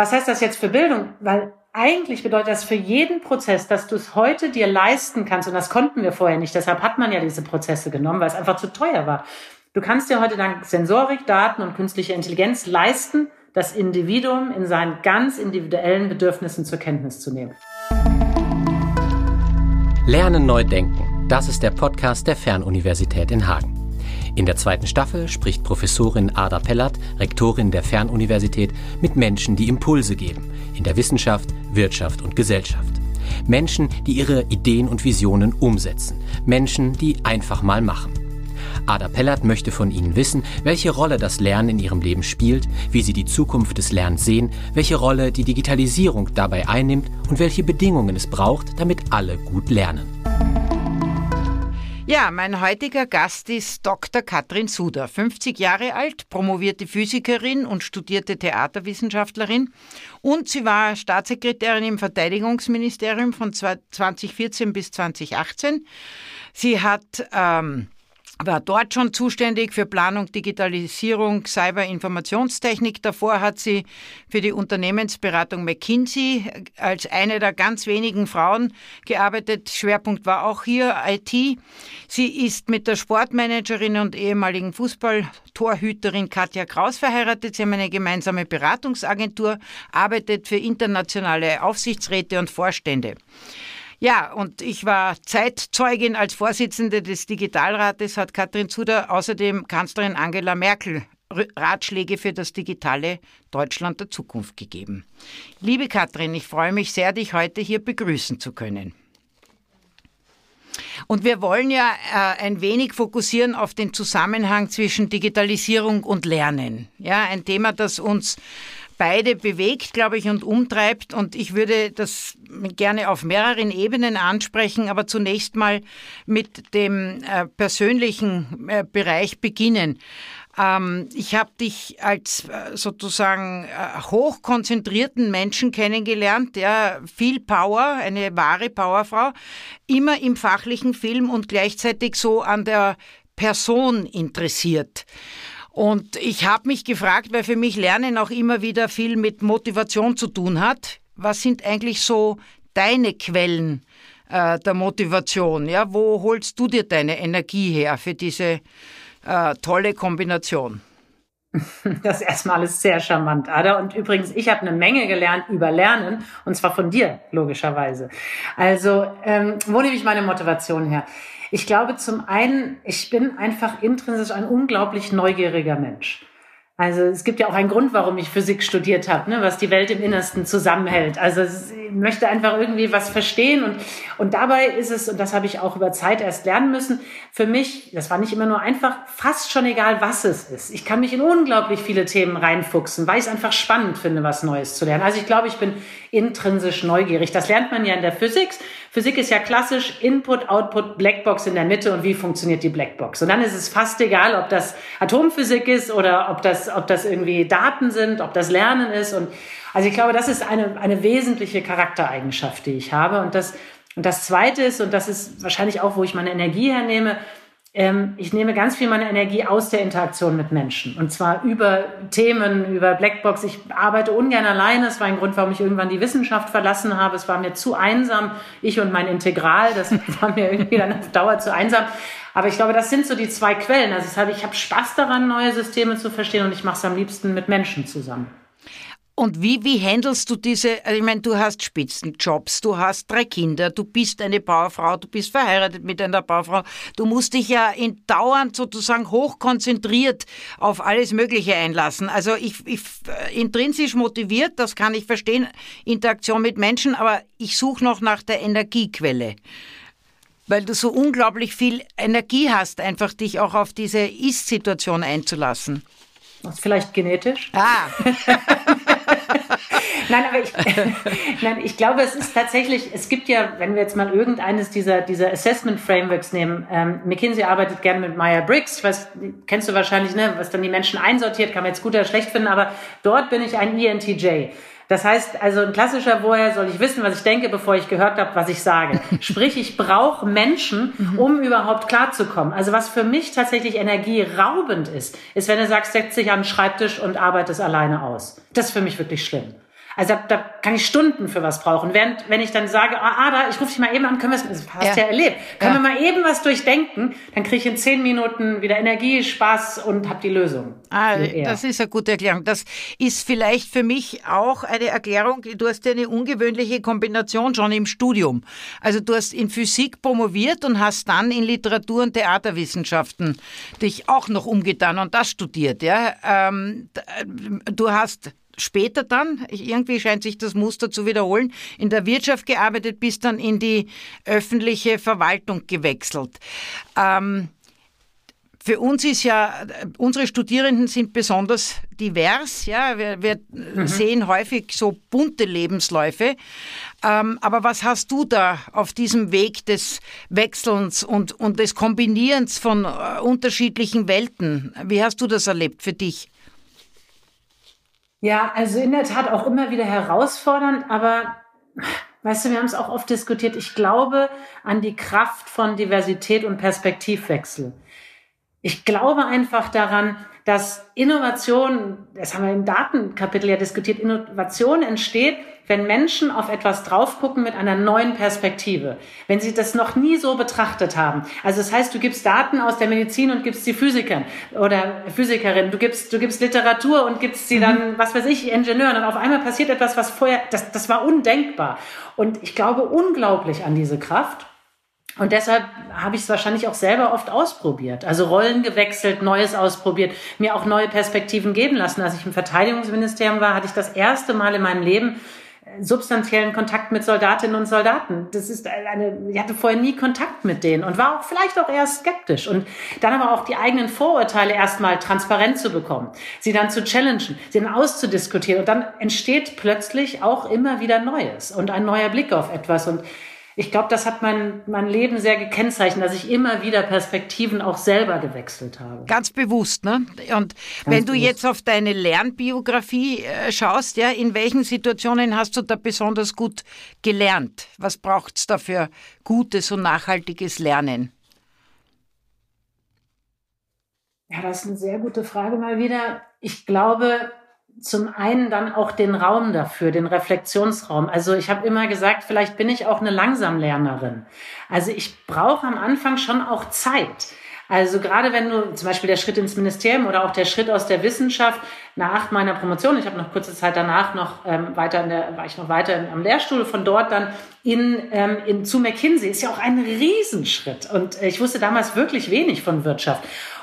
Was heißt das jetzt für Bildung? Weil eigentlich bedeutet das für jeden Prozess, dass du es heute dir leisten kannst, und das konnten wir vorher nicht, deshalb hat man ja diese Prozesse genommen, weil es einfach zu teuer war. Du kannst dir heute dank Sensorik, Daten und künstlicher Intelligenz leisten, das Individuum in seinen ganz individuellen Bedürfnissen zur Kenntnis zu nehmen. Lernen neu denken. Das ist der Podcast der Fernuniversität in Hagen. In der zweiten Staffel spricht Professorin Ada Pellert, Rektorin der Fernuniversität, mit Menschen, die Impulse geben in der Wissenschaft, Wirtschaft und Gesellschaft. Menschen, die ihre Ideen und Visionen umsetzen. Menschen, die einfach mal machen. Ada Pellert möchte von Ihnen wissen, welche Rolle das Lernen in Ihrem Leben spielt, wie Sie die Zukunft des Lernens sehen, welche Rolle die Digitalisierung dabei einnimmt und welche Bedingungen es braucht, damit alle gut lernen. Ja, mein heutiger Gast ist Dr. Katrin Suder, 50 Jahre alt, promovierte Physikerin und studierte Theaterwissenschaftlerin. Und sie war Staatssekretärin im Verteidigungsministerium von 2014 bis 2018. Sie hat ähm, war dort schon zuständig für Planung, Digitalisierung, Cyber-Informationstechnik. Davor hat sie für die Unternehmensberatung McKinsey als eine der ganz wenigen Frauen gearbeitet. Schwerpunkt war auch hier IT. Sie ist mit der Sportmanagerin und ehemaligen Fußballtorhüterin Katja Kraus verheiratet. Sie haben eine gemeinsame Beratungsagentur, arbeitet für internationale Aufsichtsräte und Vorstände. Ja, und ich war Zeitzeugin als Vorsitzende des Digitalrates, hat Katrin Zuder außerdem Kanzlerin Angela Merkel Ratschläge für das digitale Deutschland der Zukunft gegeben. Liebe Katrin, ich freue mich sehr, dich heute hier begrüßen zu können. Und wir wollen ja äh, ein wenig fokussieren auf den Zusammenhang zwischen Digitalisierung und Lernen. Ja, ein Thema, das uns beide bewegt, glaube ich, und umtreibt. Und ich würde das gerne auf mehreren Ebenen ansprechen, aber zunächst mal mit dem äh, persönlichen äh, Bereich beginnen. Ähm, ich habe dich als äh, sozusagen äh, hochkonzentrierten Menschen kennengelernt, der viel Power, eine wahre Powerfrau, immer im fachlichen Film und gleichzeitig so an der Person interessiert. Und ich habe mich gefragt, weil für mich Lernen auch immer wieder viel mit Motivation zu tun hat. Was sind eigentlich so deine Quellen äh, der Motivation? Ja, wo holst du dir deine Energie her für diese äh, tolle Kombination? Das ist erstmal alles sehr charmant, Ada. Und übrigens, ich habe eine Menge gelernt über Lernen, und zwar von dir, logischerweise. Also, ähm, wo nehme ich meine Motivation her? Ich glaube zum einen, ich bin einfach intrinsisch ein unglaublich neugieriger Mensch. Also es gibt ja auch einen Grund, warum ich Physik studiert habe, ne, was die Welt im Innersten zusammenhält. Also ich möchte einfach irgendwie was verstehen und, und dabei ist es, und das habe ich auch über Zeit erst lernen müssen, für mich, das war nicht immer nur einfach, fast schon egal, was es ist. Ich kann mich in unglaublich viele Themen reinfuchsen, weil ich es einfach spannend finde, was Neues zu lernen. Also ich glaube, ich bin intrinsisch neugierig. Das lernt man ja in der Physik. Physik ist ja klassisch Input, Output, Blackbox in der Mitte und wie funktioniert die Blackbox. Und dann ist es fast egal, ob das Atomphysik ist oder ob das, ob das irgendwie Daten sind, ob das Lernen ist. Und also ich glaube, das ist eine, eine wesentliche Charaktereigenschaft, die ich habe. Und das, und das zweite ist, und das ist wahrscheinlich auch, wo ich meine Energie hernehme, ähm, ich nehme ganz viel meiner Energie aus der Interaktion mit Menschen. Und zwar über Themen, über Blackbox. Ich arbeite ungern alleine. Das war ein Grund, warum ich irgendwann die Wissenschaft verlassen habe. Es war mir zu einsam. Ich und mein Integral, das war mir irgendwie dann auf Dauer zu einsam. Aber ich glaube, das sind so die zwei Quellen. Also ich habe Spaß daran, neue Systeme zu verstehen und ich mache es am liebsten mit Menschen zusammen. Und wie, wie handelst du diese, also ich meine, du hast Spitzenjobs, du hast drei Kinder, du bist eine Bauerfrau, du bist verheiratet mit einer Bauerfrau, du musst dich ja in dauernd sozusagen hochkonzentriert auf alles Mögliche einlassen. Also ich, ich intrinsisch motiviert, das kann ich verstehen, Interaktion mit Menschen, aber ich suche noch nach der Energiequelle weil du so unglaublich viel Energie hast, einfach dich auch auf diese Ist-Situation einzulassen. Das ist vielleicht genetisch. Ah. nein, aber ich, nein, ich glaube, es ist tatsächlich, es gibt ja, wenn wir jetzt mal irgendeines dieser, dieser Assessment Frameworks nehmen, ähm, McKinsey arbeitet gerne mit Meyer-Briggs, was kennst du wahrscheinlich, ne, was dann die Menschen einsortiert, kann man jetzt gut oder schlecht finden, aber dort bin ich ein ENTJ. Das heißt, also ein klassischer, woher soll ich wissen, was ich denke, bevor ich gehört habe, was ich sage. Sprich, ich brauche Menschen, mhm. um überhaupt klarzukommen. Also was für mich tatsächlich energieraubend ist, ist, wenn du sagst, setz dich an den Schreibtisch und arbeitest alleine aus. Das ist für mich wirklich schlimm. Also da, da kann ich Stunden für was brauchen. Während, wenn ich dann sage, ah, Ada, ich rufe dich mal eben an, können wir das hast ja, ja erlebt, können ja. wir mal eben was durchdenken, dann kriege ich in zehn Minuten wieder Energie, Spaß und habe die Lösung. Ah, das ist eine gute Erklärung. Das ist vielleicht für mich auch eine Erklärung, du hast ja eine ungewöhnliche Kombination schon im Studium. Also du hast in Physik promoviert und hast dann in Literatur und Theaterwissenschaften dich auch noch umgetan und das studiert. Ja? Ähm, du hast später dann, irgendwie scheint sich das Muster zu wiederholen, in der Wirtschaft gearbeitet, bis dann in die öffentliche Verwaltung gewechselt. Ähm, für uns ist ja, unsere Studierenden sind besonders divers, ja, wir, wir mhm. sehen häufig so bunte Lebensläufe. Ähm, aber was hast du da auf diesem Weg des Wechselns und, und des Kombinierens von äh, unterschiedlichen Welten? Wie hast du das erlebt für dich? Ja, also in der Tat auch immer wieder herausfordernd, aber weißt du, wir haben es auch oft diskutiert. Ich glaube an die Kraft von Diversität und Perspektivwechsel. Ich glaube einfach daran, dass Innovation, das haben wir im Datenkapitel ja diskutiert, Innovation entsteht, wenn Menschen auf etwas drauf gucken mit einer neuen Perspektive, wenn sie das noch nie so betrachtet haben. Also das heißt, du gibst Daten aus der Medizin und gibst sie Physikern oder Physikerin, du gibst, du gibst Literatur und gibst sie dann, mhm. was weiß ich, Ingenieuren und auf einmal passiert etwas, was vorher, das, das war undenkbar. Und ich glaube unglaublich an diese Kraft. Und deshalb habe ich es wahrscheinlich auch selber oft ausprobiert. Also Rollen gewechselt, Neues ausprobiert, mir auch neue Perspektiven geben lassen. Als ich im Verteidigungsministerium war, hatte ich das erste Mal in meinem Leben substanziellen Kontakt mit Soldatinnen und Soldaten. Das ist eine, ich hatte vorher nie Kontakt mit denen und war auch vielleicht auch eher skeptisch und dann aber auch die eigenen Vorurteile erstmal transparent zu bekommen, sie dann zu challengen, sie dann auszudiskutieren und dann entsteht plötzlich auch immer wieder Neues und ein neuer Blick auf etwas und ich glaube, das hat mein, mein Leben sehr gekennzeichnet, dass ich immer wieder Perspektiven auch selber gewechselt habe. Ganz bewusst, ne? Und Ganz wenn du bewusst. jetzt auf deine Lernbiografie äh, schaust, ja, in welchen Situationen hast du da besonders gut gelernt? Was braucht es da für gutes und nachhaltiges Lernen? Ja, das ist eine sehr gute Frage mal wieder. Ich glaube, zum einen dann auch den Raum dafür, den Reflexionsraum. Also ich habe immer gesagt, vielleicht bin ich auch eine Langsamlernerin. Also ich brauche am Anfang schon auch Zeit. Also gerade wenn du zum Beispiel der Schritt ins Ministerium oder auch der Schritt aus der Wissenschaft nach meiner Promotion, ich habe noch kurze Zeit danach noch ähm, weiter in der, war ich noch weiter am Lehrstuhl, von dort dann in, ähm, in zu McKinsey ist ja auch ein Riesenschritt und ich wusste damals wirklich wenig von Wirtschaft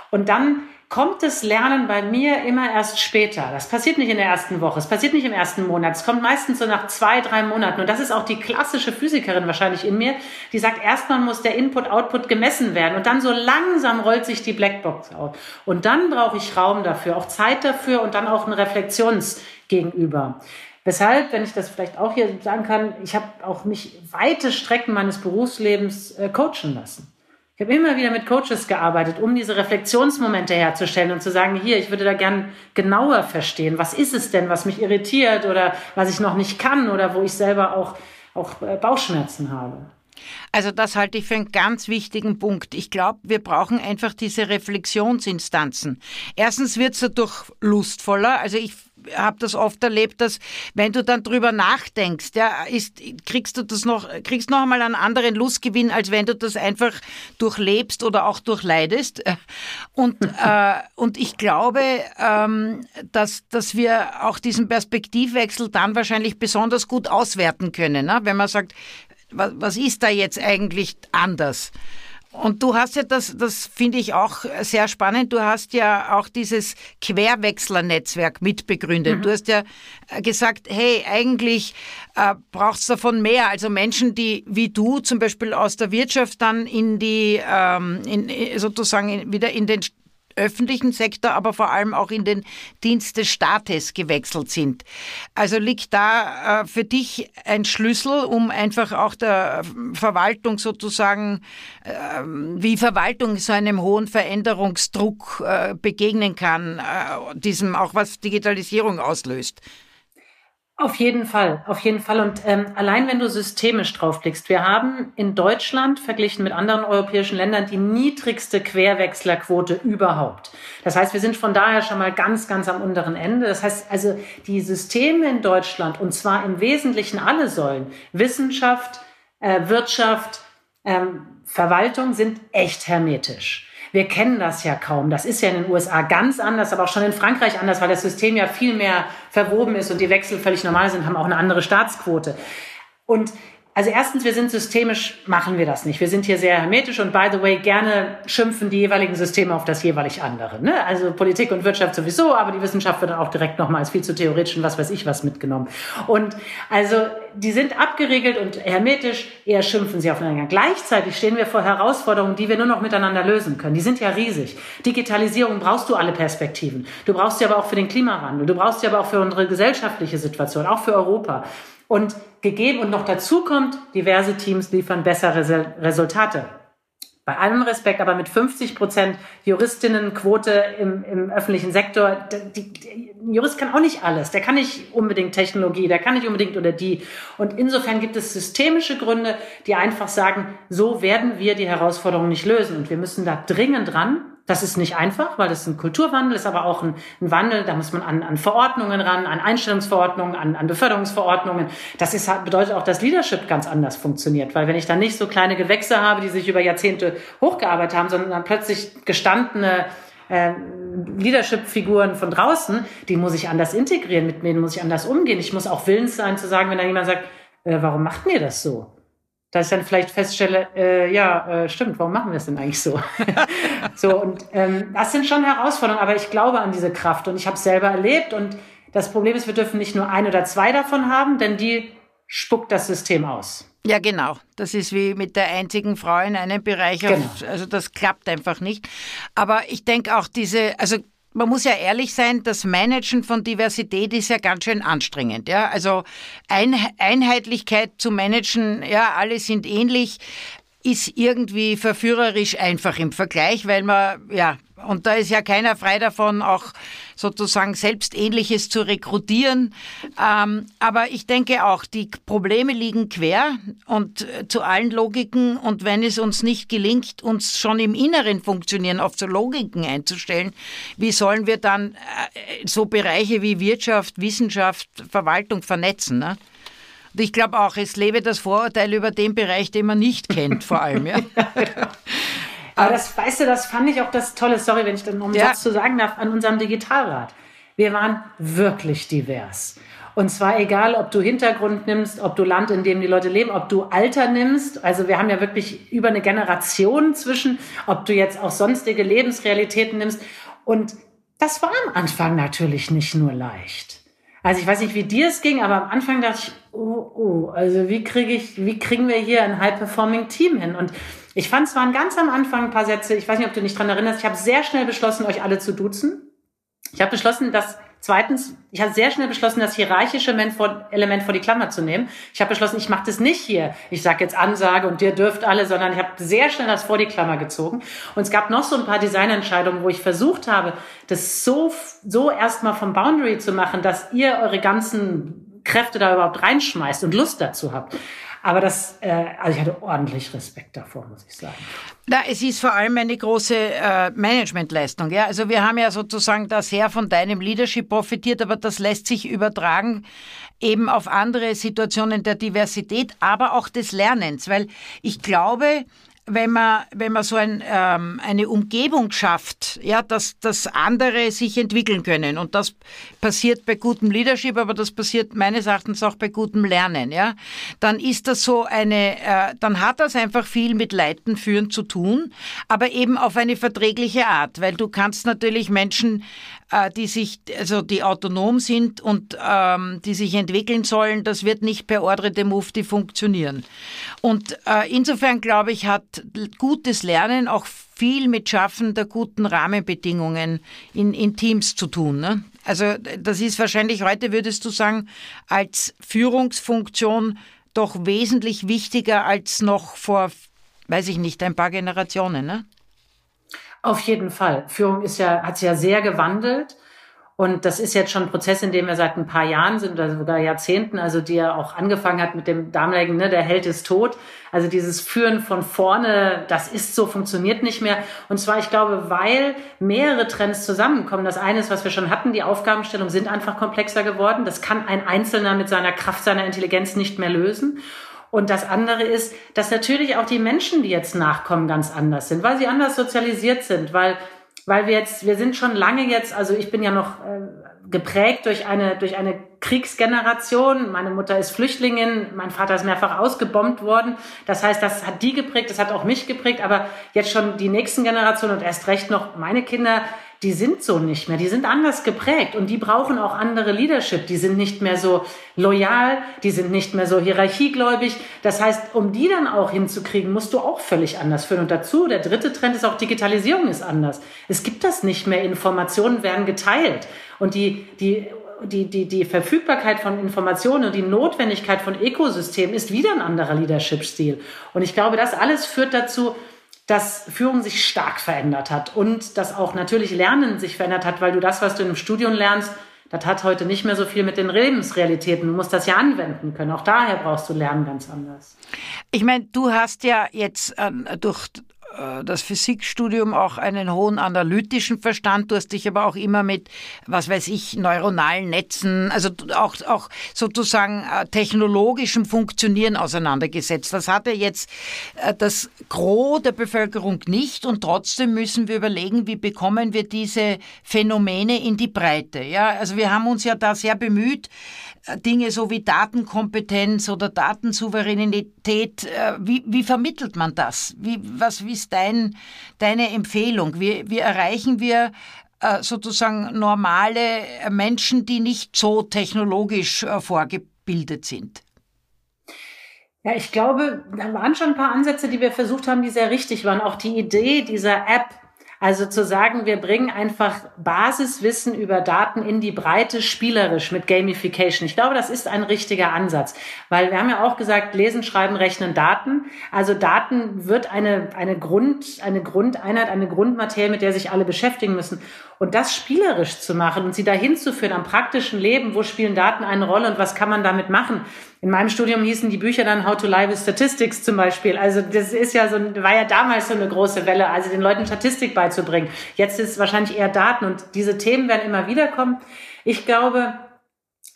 und dann kommt das Lernen bei mir immer erst später. Das passiert nicht in der ersten Woche, es passiert nicht im ersten Monat, es kommt meistens so nach zwei, drei Monaten. Und das ist auch die klassische Physikerin wahrscheinlich in mir, die sagt, erstmal muss der Input-Output gemessen werden und dann so langsam rollt sich die Blackbox auf. Und dann brauche ich Raum dafür, auch Zeit dafür und dann auch ein Reflexionsgegenüber. Weshalb, wenn ich das vielleicht auch hier sagen kann, ich habe auch mich weite Strecken meines Berufslebens äh, coachen lassen. Ich habe immer wieder mit Coaches gearbeitet, um diese Reflexionsmomente herzustellen und zu sagen, hier, ich würde da gern genauer verstehen, was ist es denn, was mich irritiert oder was ich noch nicht kann oder wo ich selber auch, auch äh, Bauchschmerzen habe. Also das halte ich für einen ganz wichtigen Punkt. Ich glaube, wir brauchen einfach diese Reflexionsinstanzen. Erstens wird es dadurch lustvoller. Also ich habe das oft erlebt, dass wenn du dann drüber nachdenkst, ja, ist, kriegst du das noch, kriegst noch einmal einen anderen Lustgewinn, als wenn du das einfach durchlebst oder auch durchleidest. Und, äh, und ich glaube, ähm, dass, dass wir auch diesen Perspektivwechsel dann wahrscheinlich besonders gut auswerten können, ne? wenn man sagt, was, was ist da jetzt eigentlich anders? Und du hast ja das, das finde ich auch sehr spannend, du hast ja auch dieses Querwechsler-Netzwerk mitbegründet. Mhm. Du hast ja gesagt, hey, eigentlich äh, braucht es davon mehr. Also Menschen, die wie du zum Beispiel aus der Wirtschaft dann in die, ähm, in, sozusagen in, wieder in den öffentlichen Sektor, aber vor allem auch in den Dienst des Staates gewechselt sind. Also liegt da äh, für dich ein Schlüssel, um einfach auch der Verwaltung sozusagen, äh, wie Verwaltung so einem hohen Veränderungsdruck äh, begegnen kann, äh, diesem auch was Digitalisierung auslöst? Auf jeden Fall, auf jeden Fall. Und ähm, allein wenn du systemisch draufblickst, wir haben in Deutschland verglichen mit anderen europäischen Ländern die niedrigste Querwechslerquote überhaupt. Das heißt, wir sind von daher schon mal ganz, ganz am unteren Ende. Das heißt also, die Systeme in Deutschland, und zwar im Wesentlichen alle Säulen, Wissenschaft, äh, Wirtschaft, ähm, Verwaltung, sind echt hermetisch. Wir kennen das ja kaum. Das ist ja in den USA ganz anders, aber auch schon in Frankreich anders, weil das System ja viel mehr verwoben ist und die Wechsel völlig normal sind, haben auch eine andere Staatsquote. Und also erstens, wir sind systemisch, machen wir das nicht. Wir sind hier sehr hermetisch und by the way, gerne schimpfen die jeweiligen Systeme auf das jeweilig andere. Ne? Also Politik und Wirtschaft sowieso, aber die Wissenschaft wird dann auch direkt nochmal als viel zu theoretisch und was weiß ich was mitgenommen. Und also die sind abgeregelt und hermetisch, eher schimpfen sie aufeinander. Gleichzeitig stehen wir vor Herausforderungen, die wir nur noch miteinander lösen können. Die sind ja riesig. Digitalisierung brauchst du alle Perspektiven. Du brauchst sie aber auch für den Klimawandel. Du brauchst sie aber auch für unsere gesellschaftliche Situation, auch für Europa. Und gegeben und noch dazu kommt, diverse Teams liefern bessere Resultate. Bei allem Respekt, aber mit 50 Prozent Juristinnenquote im, im öffentlichen Sektor, die, die, ein Jurist kann auch nicht alles. Der kann nicht unbedingt Technologie, der kann nicht unbedingt oder die. Und insofern gibt es systemische Gründe, die einfach sagen, so werden wir die Herausforderung nicht lösen. Und wir müssen da dringend dran. Das ist nicht einfach, weil das ein Kulturwandel ist, aber auch ein, ein Wandel. Da muss man an, an Verordnungen ran, an Einstellungsverordnungen, an, an Beförderungsverordnungen. Das ist, bedeutet auch, dass Leadership ganz anders funktioniert, weil wenn ich dann nicht so kleine Gewächse habe, die sich über Jahrzehnte hochgearbeitet haben, sondern dann plötzlich gestandene äh, Leadership-Figuren von draußen, die muss ich anders integrieren, mit denen muss ich anders umgehen. Ich muss auch willens sein zu sagen, wenn dann jemand sagt, äh, warum macht mir das so? Dass ich dann vielleicht feststelle, äh, ja, äh, stimmt, warum machen wir es denn eigentlich so? so, und ähm, das sind schon Herausforderungen, aber ich glaube an diese Kraft und ich habe es selber erlebt und das Problem ist, wir dürfen nicht nur ein oder zwei davon haben, denn die spuckt das System aus. Ja, genau. Das ist wie mit der einzigen Frau in einem Bereich. Genau. also das klappt einfach nicht. Aber ich denke auch diese, also man muss ja ehrlich sein, das Managen von Diversität ist ja ganz schön anstrengend. Ja? Also Ein Einheitlichkeit zu managen, ja, alle sind ähnlich, ist irgendwie verführerisch einfach im Vergleich, weil man, ja, und da ist ja keiner frei davon, auch sozusagen selbstähnliches zu rekrutieren. Ähm, aber ich denke auch, die Probleme liegen quer und äh, zu allen Logiken. Und wenn es uns nicht gelingt, uns schon im Inneren funktionieren, auf so Logiken einzustellen, wie sollen wir dann äh, so Bereiche wie Wirtschaft, Wissenschaft, Verwaltung vernetzen? Ne? Und ich glaube auch, es lebe das Vorurteil über den Bereich, den man nicht kennt, vor allem. Ja. Aber das, weißt du, das fand ich auch das Tolle, sorry, wenn ich dann um einen ja. Satz zu sagen darf, an unserem Digitalrat. Wir waren wirklich divers. Und zwar egal, ob du Hintergrund nimmst, ob du Land, in dem die Leute leben, ob du Alter nimmst. Also wir haben ja wirklich über eine Generation zwischen, ob du jetzt auch sonstige Lebensrealitäten nimmst. Und das war am Anfang natürlich nicht nur leicht. Also ich weiß nicht, wie dir es ging, aber am Anfang dachte ich, oh, oh, also wie kriege ich, wie kriegen wir hier ein high-performing Team hin? Und ich fand, waren ganz am Anfang ein paar Sätze, ich weiß nicht, ob du dich dran erinnerst, ich habe sehr schnell beschlossen, euch alle zu duzen. Ich habe beschlossen, dass Zweitens, ich habe sehr schnell beschlossen, das hierarchische Element vor die Klammer zu nehmen. Ich habe beschlossen, ich mache das nicht hier. Ich sage jetzt Ansage und ihr dürft alle, sondern ich habe sehr schnell das vor die Klammer gezogen. Und es gab noch so ein paar Designentscheidungen, wo ich versucht habe, das so, so erstmal vom Boundary zu machen, dass ihr eure ganzen Kräfte da überhaupt reinschmeißt und Lust dazu habt. Aber das, äh, also ich hatte ordentlich Respekt davor, muss ich sagen. Na, es ist vor allem eine große äh, Managementleistung. Ja? Also wir haben ja sozusagen da sehr von deinem Leadership profitiert, aber das lässt sich übertragen eben auf andere Situationen der Diversität, aber auch des Lernens, weil ich glaube, wenn man, wenn man so ein, ähm, eine Umgebung schafft, ja, dass, dass andere sich entwickeln können. Und das passiert bei gutem Leadership, aber das passiert meines Erachtens auch bei gutem Lernen, ja. Dann ist das so eine, äh, dann hat das einfach viel mit Leiten führen zu tun, aber eben auf eine verträgliche Art, weil du kannst natürlich Menschen die sich, also die autonom sind und ähm, die sich entwickeln sollen, das wird nicht per Ordre de Mufti funktionieren. Und äh, insofern glaube ich, hat gutes Lernen auch viel mit Schaffen der guten Rahmenbedingungen in, in Teams zu tun. Ne? Also das ist wahrscheinlich heute, würdest du sagen, als Führungsfunktion doch wesentlich wichtiger als noch vor, weiß ich nicht, ein paar Generationen. Ne? Auf jeden Fall. Führung ist ja, hat sich ja sehr gewandelt. Und das ist jetzt schon ein Prozess, in dem wir seit ein paar Jahren sind oder sogar Jahrzehnten, also die ja auch angefangen hat mit dem damaligen, ne, der Held ist tot. Also dieses Führen von vorne, das ist so, funktioniert nicht mehr. Und zwar, ich glaube, weil mehrere Trends zusammenkommen. Das eine ist, was wir schon hatten, die Aufgabenstellungen sind einfach komplexer geworden. Das kann ein Einzelner mit seiner Kraft, seiner Intelligenz nicht mehr lösen. Und das andere ist, dass natürlich auch die Menschen, die jetzt nachkommen, ganz anders sind, weil sie anders sozialisiert sind, weil weil wir jetzt, wir sind schon lange jetzt, also ich bin ja noch äh, geprägt durch eine, durch eine Kriegsgeneration. Meine Mutter ist Flüchtlingin, mein Vater ist mehrfach ausgebombt worden. Das heißt, das hat die geprägt, das hat auch mich geprägt, aber jetzt schon die nächsten Generationen und erst recht noch meine Kinder, die sind so nicht mehr, die sind anders geprägt und die brauchen auch andere Leadership, die sind nicht mehr so loyal, die sind nicht mehr so hierarchiegläubig. Das heißt, um die dann auch hinzukriegen, musst du auch völlig anders führen. Und dazu, der dritte Trend ist auch Digitalisierung ist anders. Es gibt das nicht mehr, Informationen werden geteilt und die, die die, die, die Verfügbarkeit von Informationen und die Notwendigkeit von Ökosystemen ist wieder ein anderer Leadership-Stil. Und ich glaube, das alles führt dazu, dass Führung sich stark verändert hat und dass auch natürlich Lernen sich verändert hat, weil du das, was du im Studium lernst, das hat heute nicht mehr so viel mit den Lebensrealitäten. Du musst das ja anwenden können. Auch daher brauchst du Lernen ganz anders. Ich meine, du hast ja jetzt äh, durch das Physikstudium auch einen hohen analytischen Verstand. Du hast dich aber auch immer mit, was weiß ich, neuronalen Netzen, also auch, auch sozusagen äh, technologischem Funktionieren auseinandergesetzt. Das hat ja jetzt äh, das Gros der Bevölkerung nicht und trotzdem müssen wir überlegen, wie bekommen wir diese Phänomene in die Breite. Ja, also wir haben uns ja da sehr bemüht, Dinge so wie Datenkompetenz oder Datensouveränität, wie, wie vermittelt man das? Wie, was, wie ist dein, deine Empfehlung? Wie, wie erreichen wir äh, sozusagen normale Menschen, die nicht so technologisch äh, vorgebildet sind? Ja, ich glaube, da waren schon ein paar Ansätze, die wir versucht haben, die sehr richtig waren. Auch die Idee dieser App, also zu sagen, wir bringen einfach Basiswissen über Daten in die Breite spielerisch mit Gamification. Ich glaube, das ist ein richtiger Ansatz, weil wir haben ja auch gesagt, lesen, schreiben, rechnen, Daten. Also Daten wird eine, eine Grund, eine Grundeinheit, eine Grundmaterie, mit der sich alle beschäftigen müssen. Und das spielerisch zu machen und sie dahin zu führen am praktischen Leben, wo spielen Daten eine Rolle und was kann man damit machen? In meinem Studium hießen die Bücher dann How to Lie with Statistics zum Beispiel. Also das ist ja so, war ja damals so eine große Welle, also den Leuten Statistik beizubringen. Jetzt ist es wahrscheinlich eher Daten und diese Themen werden immer wieder kommen. Ich glaube,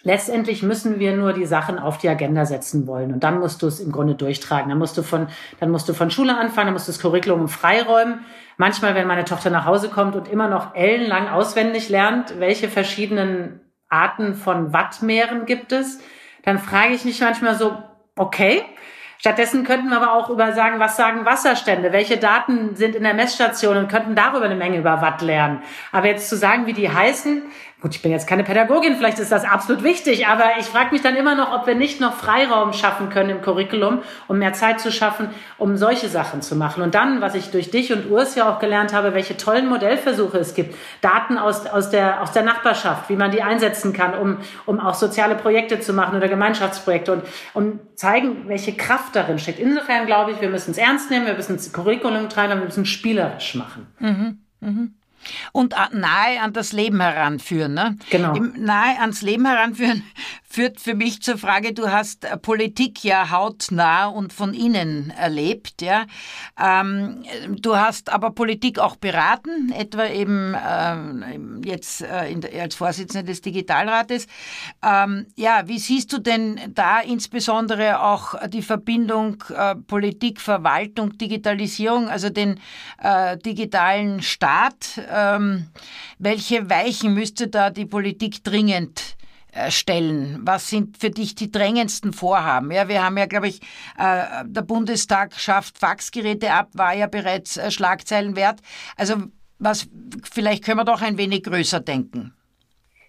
Letztendlich müssen wir nur die Sachen auf die Agenda setzen wollen. Und dann musst du es im Grunde durchtragen. Dann musst du von, dann musst du von Schule anfangen, dann musst du das Curriculum freiräumen. Manchmal, wenn meine Tochter nach Hause kommt und immer noch ellenlang auswendig lernt, welche verschiedenen Arten von Wattmeeren gibt es, dann frage ich mich manchmal so, okay, Stattdessen könnten wir aber auch über sagen, was sagen Wasserstände, welche Daten sind in der Messstation und könnten darüber eine Menge über Watt lernen. Aber jetzt zu sagen, wie die heißen, Gut, ich bin jetzt keine Pädagogin, vielleicht ist das absolut wichtig, aber ich frage mich dann immer noch, ob wir nicht noch Freiraum schaffen können im Curriculum, um mehr Zeit zu schaffen, um solche Sachen zu machen. Und dann, was ich durch dich und Urs ja auch gelernt habe, welche tollen Modellversuche es gibt, Daten aus, aus, der, aus der Nachbarschaft, wie man die einsetzen kann, um, um auch soziale Projekte zu machen oder Gemeinschaftsprojekte und um zeigen, welche Kraft darin steckt. Insofern glaube ich, wir müssen es ernst nehmen, wir müssen das Curriculum treiben, wir müssen spielerisch machen. Mhm. Mhm. Und nahe an das Leben heranführen. Ne? Genau. Im, nahe ans Leben heranführen führt für mich zur Frage, du hast äh, Politik ja hautnah und von innen erlebt. Ja? Ähm, du hast aber Politik auch beraten, etwa eben äh, jetzt äh, der, als Vorsitzende des Digitalrates. Ähm, ja, wie siehst du denn da insbesondere auch die Verbindung äh, Politik, Verwaltung, Digitalisierung, also den äh, digitalen Staat? ähm, welche Weichen müsste da die Politik dringend stellen? Was sind für dich die drängendsten Vorhaben? Ja, wir haben ja, glaube ich, äh, der Bundestag schafft Faxgeräte ab, war ja bereits äh, Schlagzeilen wert. Also was, vielleicht können wir doch ein wenig größer denken.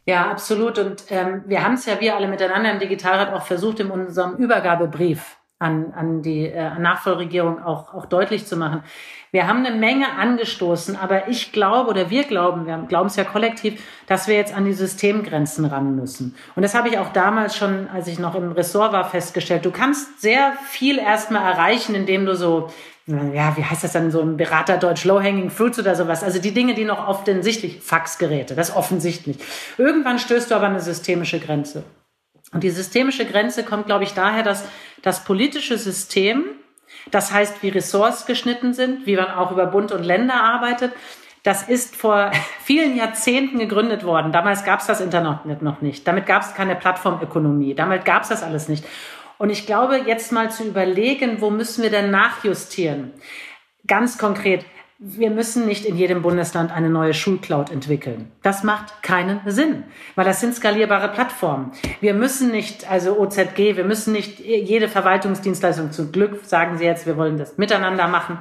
Ja, absolut. Und ähm, wir haben es ja, wir alle miteinander im Digitalrat auch versucht, in unserem Übergabebrief an, an die äh, Nachfolgeregierung auch, auch deutlich zu machen. Wir haben eine Menge angestoßen, aber ich glaube oder wir glauben, wir glauben es ja kollektiv, dass wir jetzt an die Systemgrenzen ran müssen. Und das habe ich auch damals schon, als ich noch im Ressort war, festgestellt. Du kannst sehr viel erstmal erreichen, indem du so ja, wie heißt das dann so ein Berater Deutsch, Low-Hanging Fruits oder sowas. Also die Dinge, die noch offensichtlich, Faxgeräte, das offensichtlich. Irgendwann stößt du aber eine systemische Grenze. Und die systemische Grenze kommt, glaube ich, daher, dass das politische System, das heißt, wie Ressorts geschnitten sind, wie man auch über Bund und Länder arbeitet, das ist vor vielen Jahrzehnten gegründet worden. Damals gab es das Internet noch nicht. Damit gab es keine Plattformökonomie. Damit gab es das alles nicht. Und ich glaube, jetzt mal zu überlegen, wo müssen wir denn nachjustieren? Ganz konkret, wir müssen nicht in jedem Bundesland eine neue Schulcloud entwickeln. Das macht keinen Sinn, weil das sind skalierbare Plattformen. Wir müssen nicht, also OZG, wir müssen nicht jede Verwaltungsdienstleistung zum Glück, sagen Sie jetzt, wir wollen das miteinander machen.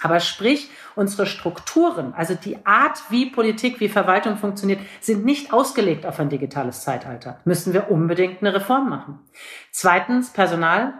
Aber sprich, unsere Strukturen, also die Art, wie Politik, wie Verwaltung funktioniert, sind nicht ausgelegt auf ein digitales Zeitalter. Müssen wir unbedingt eine Reform machen. Zweitens, Personal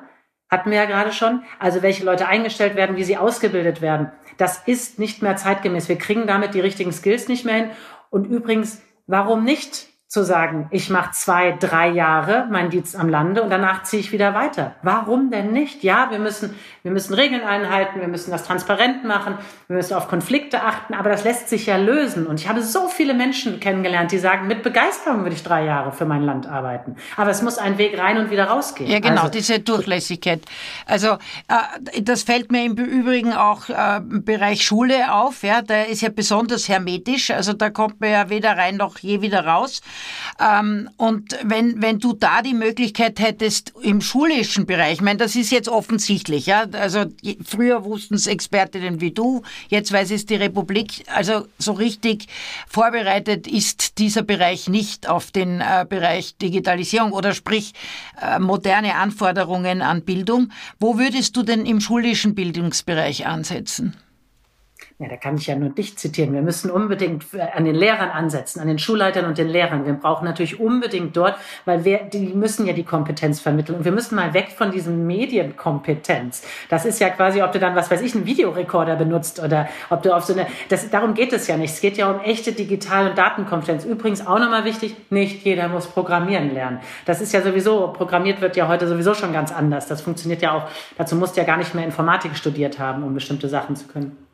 hatten wir ja gerade schon. Also welche Leute eingestellt werden, wie sie ausgebildet werden. Das ist nicht mehr zeitgemäß. Wir kriegen damit die richtigen Skills nicht mehr hin. Und übrigens, warum nicht zu sagen, ich mache zwei, drei Jahre mein Dienst am Lande und danach ziehe ich wieder weiter. Warum denn nicht? Ja, wir müssen, wir müssen Regeln einhalten, wir müssen das transparent machen, wir müssen auf Konflikte achten, aber das lässt sich ja lösen. Und ich habe so viele Menschen kennengelernt, die sagen, mit Begeisterung würde ich drei Jahre für mein Land arbeiten. Aber es muss ein Weg rein und wieder rausgehen. Ja, genau, also, diese Durchlässigkeit. Also äh, das fällt mir im Übrigen auch äh, im Bereich Schule auf. Ja, der ist ja besonders hermetisch. Also da kommt man ja weder rein noch je wieder raus. Ähm, und wenn, wenn du da die Möglichkeit hättest im schulischen Bereich, ich meine, das ist jetzt offensichtlich, ja, also früher wussten es Expertinnen wie du, jetzt weiß es die Republik, also so richtig vorbereitet ist dieser Bereich nicht auf den äh, Bereich Digitalisierung oder sprich äh, moderne Anforderungen an Bildung. Wo würdest du denn im schulischen Bildungsbereich ansetzen? Ja, da kann ich ja nur dich zitieren. Wir müssen unbedingt an den Lehrern ansetzen, an den Schulleitern und den Lehrern. Wir brauchen natürlich unbedingt dort, weil wir, die müssen ja die Kompetenz vermitteln. Und wir müssen mal weg von diesem Medienkompetenz. Das ist ja quasi, ob du dann, was weiß ich, einen Videorekorder benutzt oder ob du auf so eine, das, darum geht es ja nicht. Es geht ja um echte Digital- und Datenkompetenz. Übrigens auch nochmal wichtig, nicht jeder muss programmieren lernen. Das ist ja sowieso, programmiert wird ja heute sowieso schon ganz anders. Das funktioniert ja auch, dazu musst du ja gar nicht mehr Informatik studiert haben, um bestimmte Sachen zu können.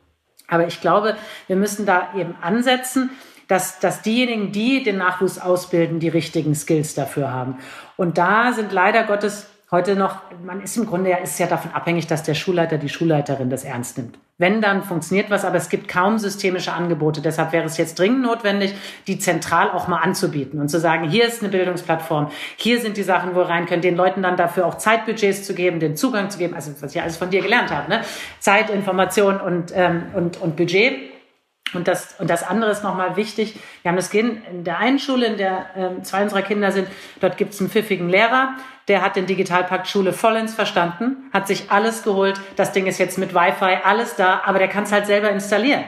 Aber ich glaube, wir müssen da eben ansetzen, dass, dass diejenigen, die den Nachwuchs ausbilden, die richtigen Skills dafür haben. Und da sind leider Gottes heute noch, man ist im Grunde ja, ist ja davon abhängig, dass der Schulleiter, die Schulleiterin das ernst nimmt. Wenn, dann funktioniert was, aber es gibt kaum systemische Angebote. Deshalb wäre es jetzt dringend notwendig, die zentral auch mal anzubieten und zu sagen, hier ist eine Bildungsplattform, hier sind die Sachen, wo wir rein können, den Leuten dann dafür auch Zeitbudgets zu geben, den Zugang zu geben, also was ich alles von dir gelernt habe, ne? Zeit, Information und, ähm, und, und Budget. Und das, und das andere ist nochmal wichtig. Wir haben das in der einen Schule, in der ähm, zwei unserer Kinder sind, dort gibt es einen pfiffigen Lehrer, der hat den Digitalpakt Schule vollends verstanden, hat sich alles geholt. Das Ding ist jetzt mit Wi-Fi, alles da, aber der kann es halt selber installieren.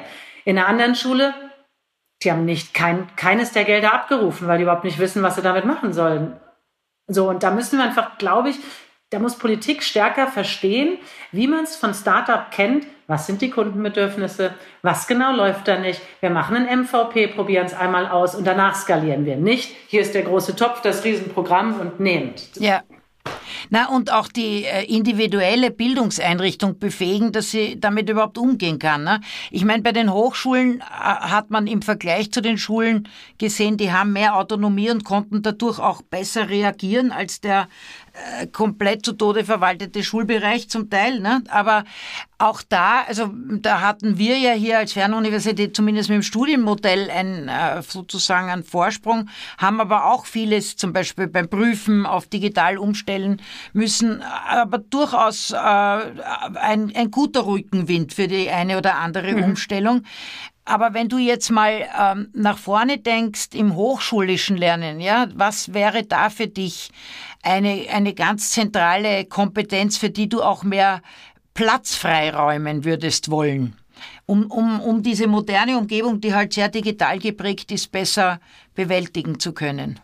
In einer anderen Schule, die haben nicht kein, keines der Gelder abgerufen, weil die überhaupt nicht wissen, was sie damit machen sollen. So, und da müssen wir einfach, glaube ich, da muss Politik stärker verstehen, wie man es von Startup kennt. Was sind die Kundenbedürfnisse? Was genau läuft da nicht? Wir machen ein MVP, probieren es einmal aus und danach skalieren wir. Nicht, hier ist der große Topf, das Riesenprogramm und nehmt. Ja, na, und auch die äh, individuelle Bildungseinrichtung befähigen, dass sie damit überhaupt umgehen kann. Ne? Ich meine, bei den Hochschulen äh, hat man im Vergleich zu den Schulen gesehen, die haben mehr Autonomie und konnten dadurch auch besser reagieren als der äh, komplett zu Tode verwaltete Schulbereich zum Teil. Ne? Aber auch da, also da hatten wir ja hier als Fernuniversität zumindest mit dem Studienmodell ein, äh, sozusagen einen Vorsprung, haben aber auch vieles zum Beispiel beim Prüfen auf digital umstellen müssen, aber durchaus äh, ein, ein guter Rückenwind für die eine oder andere mhm. Umstellung. Aber wenn du jetzt mal ähm, nach vorne denkst im hochschulischen Lernen, ja, was wäre da für dich eine, eine ganz zentrale Kompetenz, für die du auch mehr Platz freiräumen würdest wollen? Um, um, um diese moderne Umgebung, die halt sehr digital geprägt ist, besser bewältigen zu können?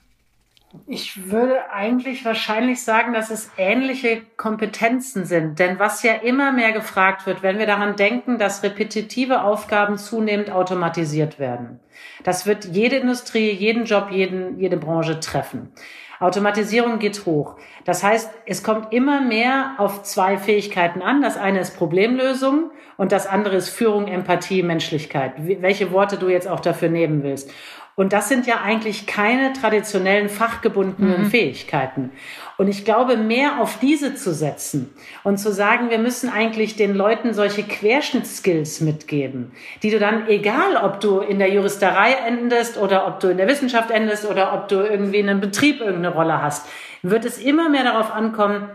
Ich würde eigentlich wahrscheinlich sagen, dass es ähnliche Kompetenzen sind. Denn was ja immer mehr gefragt wird, wenn wir daran denken, dass repetitive Aufgaben zunehmend automatisiert werden. Das wird jede Industrie, jeden Job, jeden, jede Branche treffen. Automatisierung geht hoch. Das heißt, es kommt immer mehr auf zwei Fähigkeiten an. Das eine ist Problemlösung und das andere ist Führung, Empathie, Menschlichkeit. Welche Worte du jetzt auch dafür nehmen willst. Und das sind ja eigentlich keine traditionellen fachgebundenen mhm. Fähigkeiten. Und ich glaube, mehr auf diese zu setzen und zu sagen, wir müssen eigentlich den Leuten solche Querschnittsskills mitgeben, die du dann, egal ob du in der Juristerei endest oder ob du in der Wissenschaft endest oder ob du irgendwie in einem Betrieb irgendeine Rolle hast, wird es immer mehr darauf ankommen,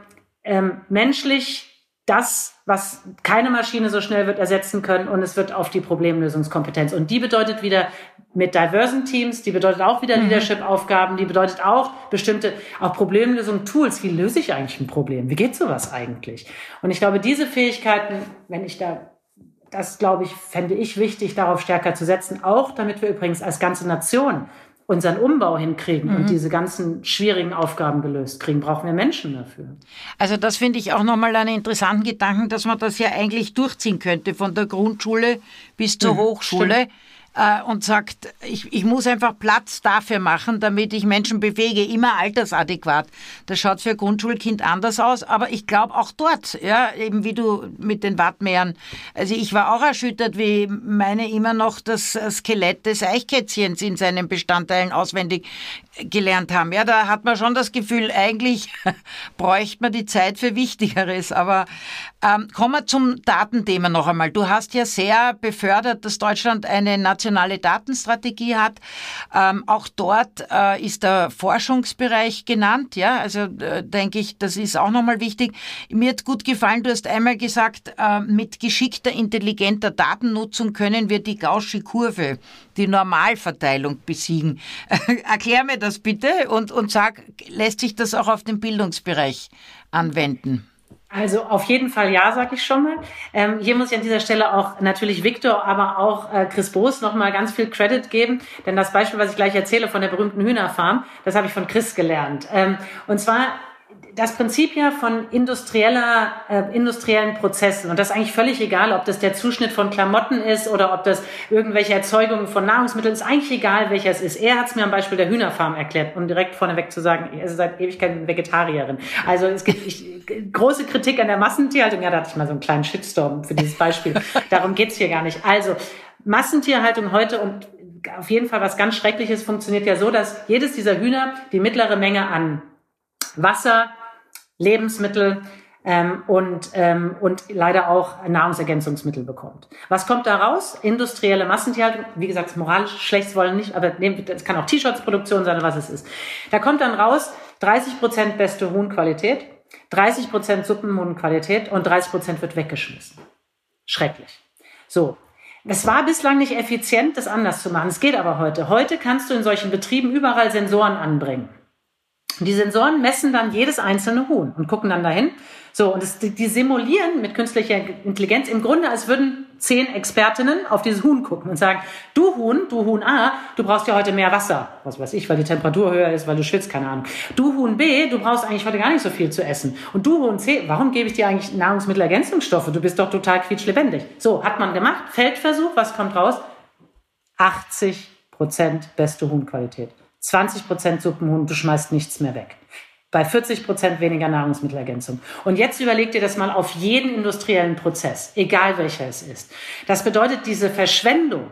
ähm, menschlich das, was keine Maschine so schnell wird ersetzen können und es wird auf die Problemlösungskompetenz. Und die bedeutet wieder mit diversen Teams, die bedeutet auch wieder mhm. Leadership-Aufgaben, die bedeutet auch bestimmte, auch Problemlösung, Tools. Wie löse ich eigentlich ein Problem? Wie geht sowas eigentlich? Und ich glaube, diese Fähigkeiten, wenn ich da, das glaube ich, fände ich wichtig, darauf stärker zu setzen, auch damit wir übrigens als ganze Nation unseren Umbau hinkriegen mhm. und diese ganzen schwierigen Aufgaben gelöst kriegen, brauchen wir Menschen dafür. Also das finde ich auch nochmal einen interessanten Gedanken, dass man das ja eigentlich durchziehen könnte, von der Grundschule bis zur mhm, Hochschule. Stimmt äh, und sagt, ich, ich muss einfach Platz dafür machen, damit ich Menschen bewege, immer altersadäquat. Das schaut für Grundschulkind anders aus, aber ich glaube auch dort, ja, eben wie du mit den Wattmeeren. Also ich war auch erschüttert, wie meine immer noch das Skelett des Eichkätzchens in seinen Bestandteilen auswendig gelernt haben. Ja, da hat man schon das Gefühl, eigentlich bräuchte man die Zeit für Wichtigeres. Aber ähm, kommen wir zum Datenthema noch einmal. Du hast ja sehr befördert, dass Deutschland eine nationale Datenstrategie hat. Ähm, auch dort äh, ist der Forschungsbereich genannt. Ja, also äh, denke ich, das ist auch nochmal wichtig. Mir hat gut gefallen, du hast einmal gesagt, äh, mit geschickter, intelligenter Datennutzung können wir die Gaußsche Kurve, die Normalverteilung besiegen. Erklär mir das bitte und, und sag, lässt sich das auch auf den Bildungsbereich anwenden? Also auf jeden Fall ja, sag ich schon mal. Ähm, hier muss ich an dieser Stelle auch natürlich Victor, aber auch äh, Chris Boos nochmal ganz viel Credit geben, denn das Beispiel, was ich gleich erzähle von der berühmten Hühnerfarm, das habe ich von Chris gelernt. Ähm, und zwar das Prinzip ja von industrieller, äh, industriellen Prozessen. Und das ist eigentlich völlig egal, ob das der Zuschnitt von Klamotten ist oder ob das irgendwelche Erzeugungen von Nahrungsmitteln ist. Eigentlich egal, welcher es ist. Er hat es mir am Beispiel der Hühnerfarm erklärt, um direkt vorneweg zu sagen, er ist seit Ewigkeit Vegetarierin. Also es gibt ich, große Kritik an der Massentierhaltung. Ja, da hatte ich mal so einen kleinen Shitstorm für dieses Beispiel. Darum geht's hier gar nicht. Also Massentierhaltung heute und auf jeden Fall was ganz Schreckliches funktioniert ja so, dass jedes dieser Hühner die mittlere Menge an Wasser, Lebensmittel ähm, und, ähm, und leider auch Nahrungsergänzungsmittel bekommt. Was kommt da raus? Industrielle Massentierhaltung, wie gesagt, moralisch schlecht wollen nicht, aber es kann auch T-Shirts-Produktion sein, was es ist. Da kommt dann raus 30 Prozent beste Huhnqualität, 30 Prozent Suppenhuhnqualität und 30 Prozent wird weggeschmissen. Schrecklich. So. Es war bislang nicht effizient, das anders zu machen. Es geht aber heute. Heute kannst du in solchen Betrieben überall Sensoren anbringen. Die Sensoren messen dann jedes einzelne Huhn und gucken dann dahin. So, und das, die simulieren mit künstlicher Intelligenz im Grunde, als würden zehn Expertinnen auf dieses Huhn gucken und sagen, du Huhn, du Huhn A, du brauchst ja heute mehr Wasser. Was weiß ich, weil die Temperatur höher ist, weil du schwitzt, keine Ahnung. Du Huhn B, du brauchst eigentlich heute gar nicht so viel zu essen. Und du Huhn C, warum gebe ich dir eigentlich Nahrungsmittelergänzungsstoffe? Du bist doch total quietschlebendig. So, hat man gemacht. Feldversuch, was kommt raus? 80 Prozent beste Huhnqualität. 20 Prozent Suppenhuhn, du schmeißt nichts mehr weg. Bei 40 Prozent weniger Nahrungsmittelergänzung. Und jetzt überleg dir das mal auf jeden industriellen Prozess, egal welcher es ist. Das bedeutet diese Verschwendung.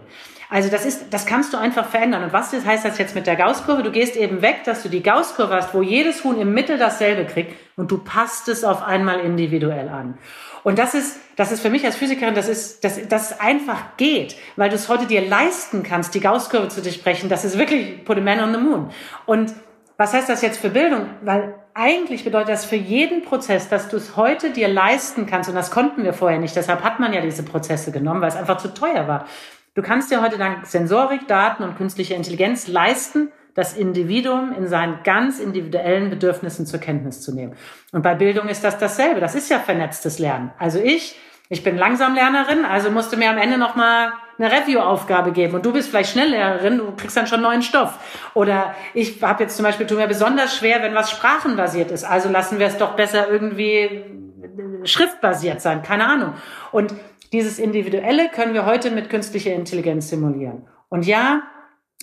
Also das ist, das kannst du einfach verändern. Und was heißt das jetzt mit der Gaußkurve? Du gehst eben weg, dass du die Gaußkurve hast, wo jedes Huhn im Mittel dasselbe kriegt und du passt es auf einmal individuell an. Und das ist, das ist für mich als Physikerin, das ist, dass das einfach geht, weil du es heute dir leisten kannst, die Gaußkurve zu durchbrechen. Das ist wirklich put a man on the moon. Und was heißt das jetzt für Bildung? Weil eigentlich bedeutet das für jeden Prozess, dass du es heute dir leisten kannst, und das konnten wir vorher nicht, deshalb hat man ja diese Prozesse genommen, weil es einfach zu teuer war. Du kannst dir heute dank Sensorik, Daten und künstlicher Intelligenz leisten, das Individuum in seinen ganz individuellen Bedürfnissen zur Kenntnis zu nehmen. Und bei Bildung ist das dasselbe. Das ist ja vernetztes Lernen. Also ich, ich bin Langsamlernerin, also musste mir am Ende noch mal eine Review-Aufgabe geben und du bist vielleicht Schnelllehrerin, du kriegst dann schon neuen Stoff. Oder ich habe jetzt zum Beispiel, tut mir besonders schwer, wenn was sprachenbasiert ist, also lassen wir es doch besser irgendwie schriftbasiert sein, keine Ahnung. Und dieses Individuelle können wir heute mit künstlicher Intelligenz simulieren. Und ja,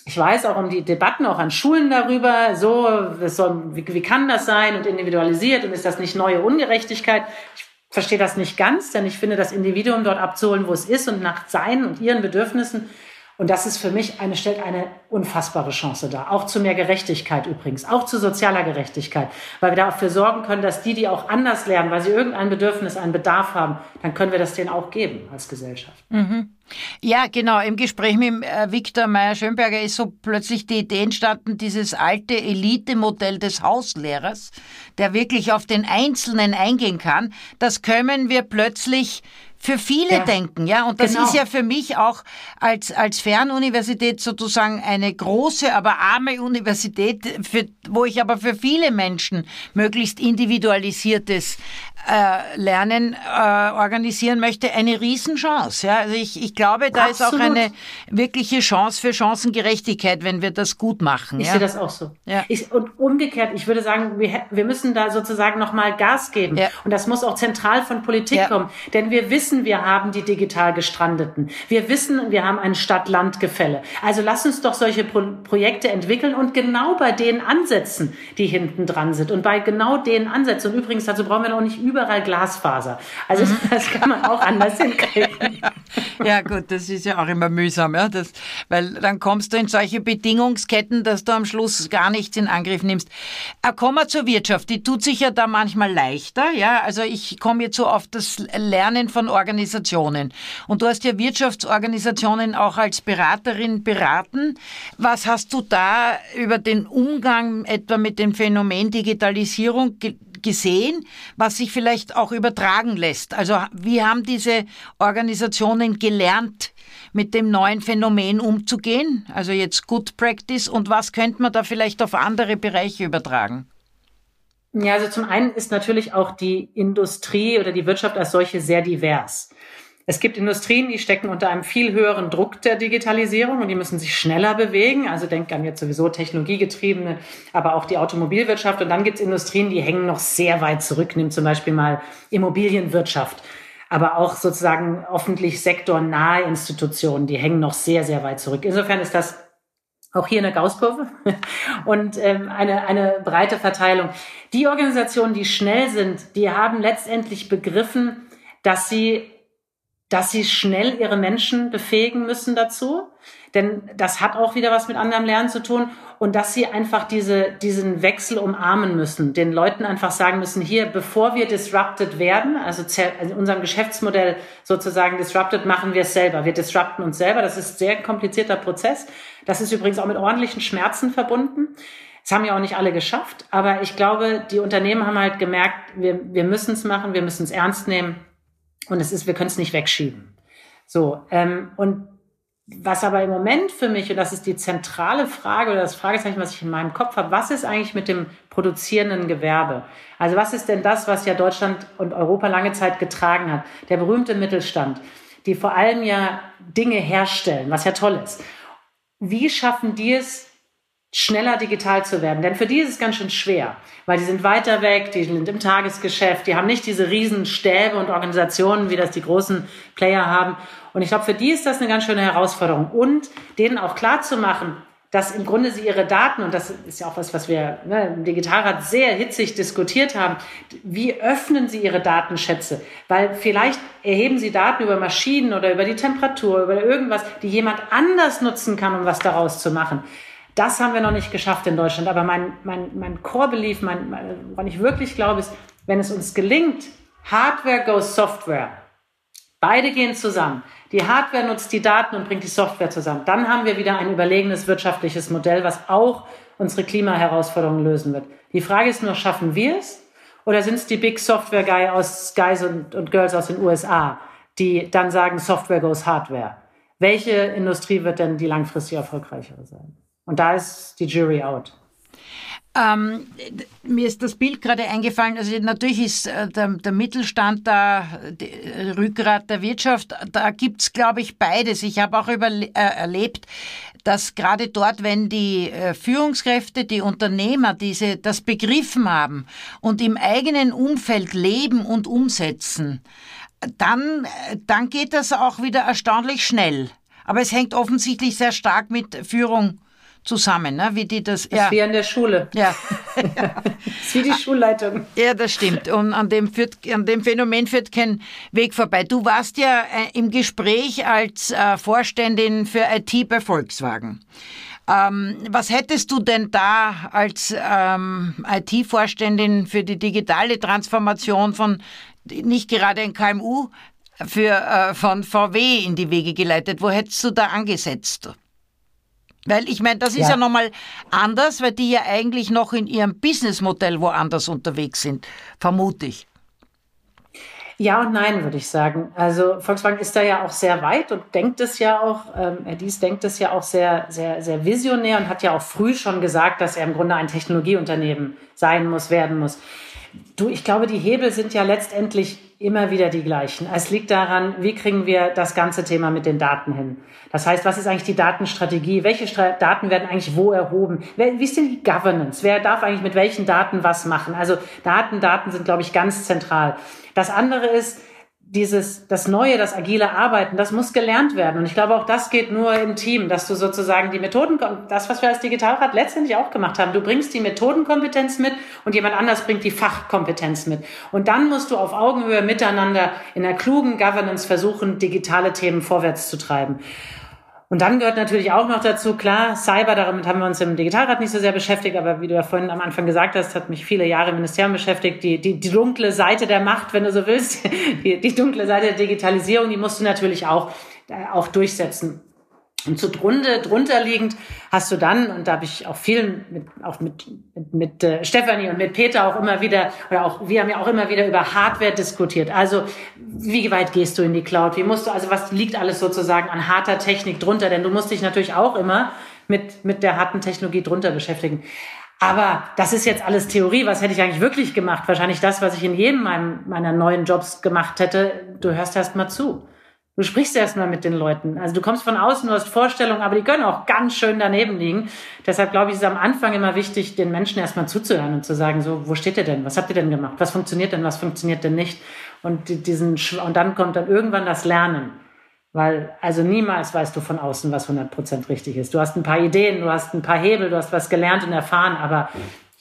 ich weiß auch um die Debatten auch an Schulen darüber, so, soll, wie, wie kann das sein und individualisiert und ist das nicht neue Ungerechtigkeit? Ich verstehe das nicht ganz, denn ich finde, das Individuum dort abzuholen, wo es ist und nach seinen und ihren Bedürfnissen und das ist für mich eine, stellt eine unfassbare Chance dar. Auch zu mehr Gerechtigkeit übrigens, auch zu sozialer Gerechtigkeit, weil wir dafür sorgen können, dass die, die auch anders lernen, weil sie irgendein Bedürfnis, einen Bedarf haben, dann können wir das denen auch geben als Gesellschaft. Mhm. Ja, genau. Im Gespräch mit äh, Viktor Meyer-Schönberger ist so plötzlich die Idee entstanden, dieses alte Elite-Modell des Hauslehrers, der wirklich auf den Einzelnen eingehen kann. Das können wir plötzlich für viele ja. denken, ja. Und das genau. ist ja für mich auch als, als Fernuniversität sozusagen eine große, aber arme Universität, für, wo ich aber für viele Menschen möglichst individualisiertes äh, Lernen äh, organisieren möchte, eine Riesenchance. Ja? Also ich, ich glaube, da Absolut. ist auch eine wirkliche Chance für Chancengerechtigkeit, wenn wir das gut machen. Ich ja? sehe das auch so. Ja. Ich, und umgekehrt, ich würde sagen, wir, wir müssen da sozusagen nochmal Gas geben. Ja. Und das muss auch zentral von Politik kommen. Denn wir wissen, wir haben die digital Gestrandeten. Wir wissen, wir haben ein Stadt-Land-Gefälle. Also lass uns doch solche Pro Projekte entwickeln und genau bei denen ansetzen, die hinten dran sind. Und bei genau denen ansetzen. Und übrigens, dazu brauchen wir noch nicht überall Glasfaser. Also mhm. das kann man auch anders hinkriegen. Ja gut, das ist ja auch immer mühsam, ja, das, weil dann kommst du in solche Bedingungsketten, dass du am Schluss gar nichts in Angriff nimmst. Äh, kommen wir zur Wirtschaft, die tut sich ja da manchmal leichter, ja, also ich komme jetzt so auf das Lernen von Organisationen und du hast ja Wirtschaftsorganisationen auch als Beraterin beraten. Was hast du da über den Umgang etwa mit dem Phänomen Digitalisierung gesehen, was sich vielleicht auch übertragen lässt? Also wie haben diese Organisationen gelernt, mit dem neuen Phänomen umzugehen? Also jetzt Good Practice und was könnte man da vielleicht auf andere Bereiche übertragen? Ja, also zum einen ist natürlich auch die Industrie oder die Wirtschaft als solche sehr divers. Es gibt Industrien, die stecken unter einem viel höheren Druck der Digitalisierung und die müssen sich schneller bewegen. Also denkt an jetzt sowieso technologiegetriebene, aber auch die Automobilwirtschaft. Und dann gibt es Industrien, die hängen noch sehr weit zurück. Nimm zum Beispiel mal Immobilienwirtschaft, aber auch sozusagen öffentlich sektornahe Institutionen, die hängen noch sehr, sehr weit zurück. Insofern ist das auch hier eine Gaußkurve und ähm, eine, eine breite Verteilung. Die Organisationen, die schnell sind, die haben letztendlich begriffen, dass sie dass sie schnell ihre Menschen befähigen müssen dazu. Denn das hat auch wieder was mit anderem Lernen zu tun. Und dass sie einfach diese, diesen Wechsel umarmen müssen, den Leuten einfach sagen müssen, hier, bevor wir disrupted werden, also in unserem Geschäftsmodell sozusagen disrupted, machen wir es selber. Wir disrupten uns selber. Das ist ein sehr komplizierter Prozess. Das ist übrigens auch mit ordentlichen Schmerzen verbunden. Das haben ja auch nicht alle geschafft. Aber ich glaube, die Unternehmen haben halt gemerkt, wir, wir müssen es machen, wir müssen es ernst nehmen. Und es ist, wir können es nicht wegschieben. So, ähm, und was aber im Moment für mich, und das ist die zentrale Frage oder das Fragezeichen, was ich in meinem Kopf habe, was ist eigentlich mit dem produzierenden Gewerbe? Also was ist denn das, was ja Deutschland und Europa lange Zeit getragen hat? Der berühmte Mittelstand, die vor allem ja Dinge herstellen, was ja toll ist. Wie schaffen die es, schneller digital zu werden. Denn für die ist es ganz schön schwer, weil die sind weiter weg, die sind im Tagesgeschäft, die haben nicht diese riesen Stäbe und Organisationen, wie das die großen Player haben. Und ich glaube, für die ist das eine ganz schöne Herausforderung. Und denen auch klar zu machen, dass im Grunde sie ihre Daten, und das ist ja auch was, was wir ne, im Digitalrat sehr hitzig diskutiert haben, wie öffnen sie ihre Datenschätze? Weil vielleicht erheben sie Daten über Maschinen oder über die Temperatur, über irgendwas, die jemand anders nutzen kann, um was daraus zu machen. Das haben wir noch nicht geschafft in Deutschland. Aber mein, mein, mein Core-Belief, mein, mein, woran ich wirklich glaube, ist, wenn es uns gelingt, Hardware goes Software. Beide gehen zusammen. Die Hardware nutzt die Daten und bringt die Software zusammen. Dann haben wir wieder ein überlegenes wirtschaftliches Modell, was auch unsere Klimaherausforderungen lösen wird. Die Frage ist nur, schaffen wir es? Oder sind es die Big Software Guy aus, Guys und, und Girls aus den USA, die dann sagen, Software goes Hardware? Welche Industrie wird denn die langfristig erfolgreichere sein? Und da ist die Jury out. Ähm, mir ist das Bild gerade eingefallen. Also natürlich ist äh, der, der Mittelstand da Rückgrat der Wirtschaft. Da gibt's, glaube ich, beides. Ich habe auch über, äh, erlebt, dass gerade dort, wenn die äh, Führungskräfte, die Unternehmer diese das begriffen haben und im eigenen Umfeld leben und umsetzen, dann, dann geht das auch wieder erstaunlich schnell. Aber es hängt offensichtlich sehr stark mit Führung zusammen, ne? wie die das. Das ja. wie in der Schule. Ja. das ist wie die Schulleitung. Ja, das stimmt. Und an dem, führt, an dem Phänomen führt kein Weg vorbei. Du warst ja äh, im Gespräch als äh, Vorständin für IT bei Volkswagen. Ähm, was hättest du denn da als ähm, IT-Vorständin für die digitale Transformation von nicht gerade ein KMU für, äh, von VW in die Wege geleitet? Wo hättest du da angesetzt? Weil ich meine, das ist ja, ja nochmal anders, weil die ja eigentlich noch in ihrem Businessmodell woanders unterwegs sind, vermute ich. Ja und nein, würde ich sagen. Also Volkswagen ist da ja auch sehr weit und denkt es ja auch, ähm, Dies denkt es ja auch sehr, sehr, sehr visionär und hat ja auch früh schon gesagt, dass er im Grunde ein Technologieunternehmen sein muss, werden muss. Du, ich glaube, die Hebel sind ja letztendlich immer wieder die gleichen. Es liegt daran, wie kriegen wir das ganze Thema mit den Daten hin? Das heißt, was ist eigentlich die Datenstrategie? Welche Stra Daten werden eigentlich wo erhoben? Wie ist denn die Governance? Wer darf eigentlich mit welchen Daten was machen? Also Daten, Daten sind, glaube ich, ganz zentral. Das andere ist, dieses, das Neue, das agile Arbeiten, das muss gelernt werden. Und ich glaube, auch das geht nur im Team, dass du sozusagen die Methoden, das, was wir als Digitalrat letztendlich auch gemacht haben, du bringst die Methodenkompetenz mit und jemand anders bringt die Fachkompetenz mit. Und dann musst du auf Augenhöhe miteinander in einer klugen Governance versuchen, digitale Themen vorwärts zu treiben. Und dann gehört natürlich auch noch dazu, klar, Cyber, damit haben wir uns im Digitalrat nicht so sehr beschäftigt, aber wie du ja vorhin am Anfang gesagt hast, hat mich viele Jahre im Ministerium beschäftigt, die, die, die dunkle Seite der Macht, wenn du so willst, die, die dunkle Seite der Digitalisierung, die musst du natürlich auch, äh, auch durchsetzen. Und zu drunter, drunter liegend hast du dann, und da habe ich auch viel mit, auch mit, mit, mit äh, Stefanie und mit Peter auch immer wieder, oder auch, wir haben ja auch immer wieder über Hardware diskutiert. Also, wie weit gehst du in die Cloud? Wie musst du, also was liegt alles sozusagen an harter Technik drunter? Denn du musst dich natürlich auch immer mit, mit der harten Technologie drunter beschäftigen. Aber das ist jetzt alles Theorie. Was hätte ich eigentlich wirklich gemacht? Wahrscheinlich das, was ich in jedem meiner neuen Jobs gemacht hätte. Du hörst erst mal zu. Du sprichst erstmal mit den Leuten. Also du kommst von außen, du hast Vorstellungen, aber die können auch ganz schön daneben liegen. Deshalb glaube ich, ist am Anfang immer wichtig, den Menschen erstmal zuzuhören und zu sagen, so, wo steht ihr denn? Was habt ihr denn gemacht? Was funktioniert denn? Was funktioniert denn nicht? Und diesen, und dann kommt dann irgendwann das Lernen. Weil, also niemals weißt du von außen, was 100% richtig ist. Du hast ein paar Ideen, du hast ein paar Hebel, du hast was gelernt und erfahren, aber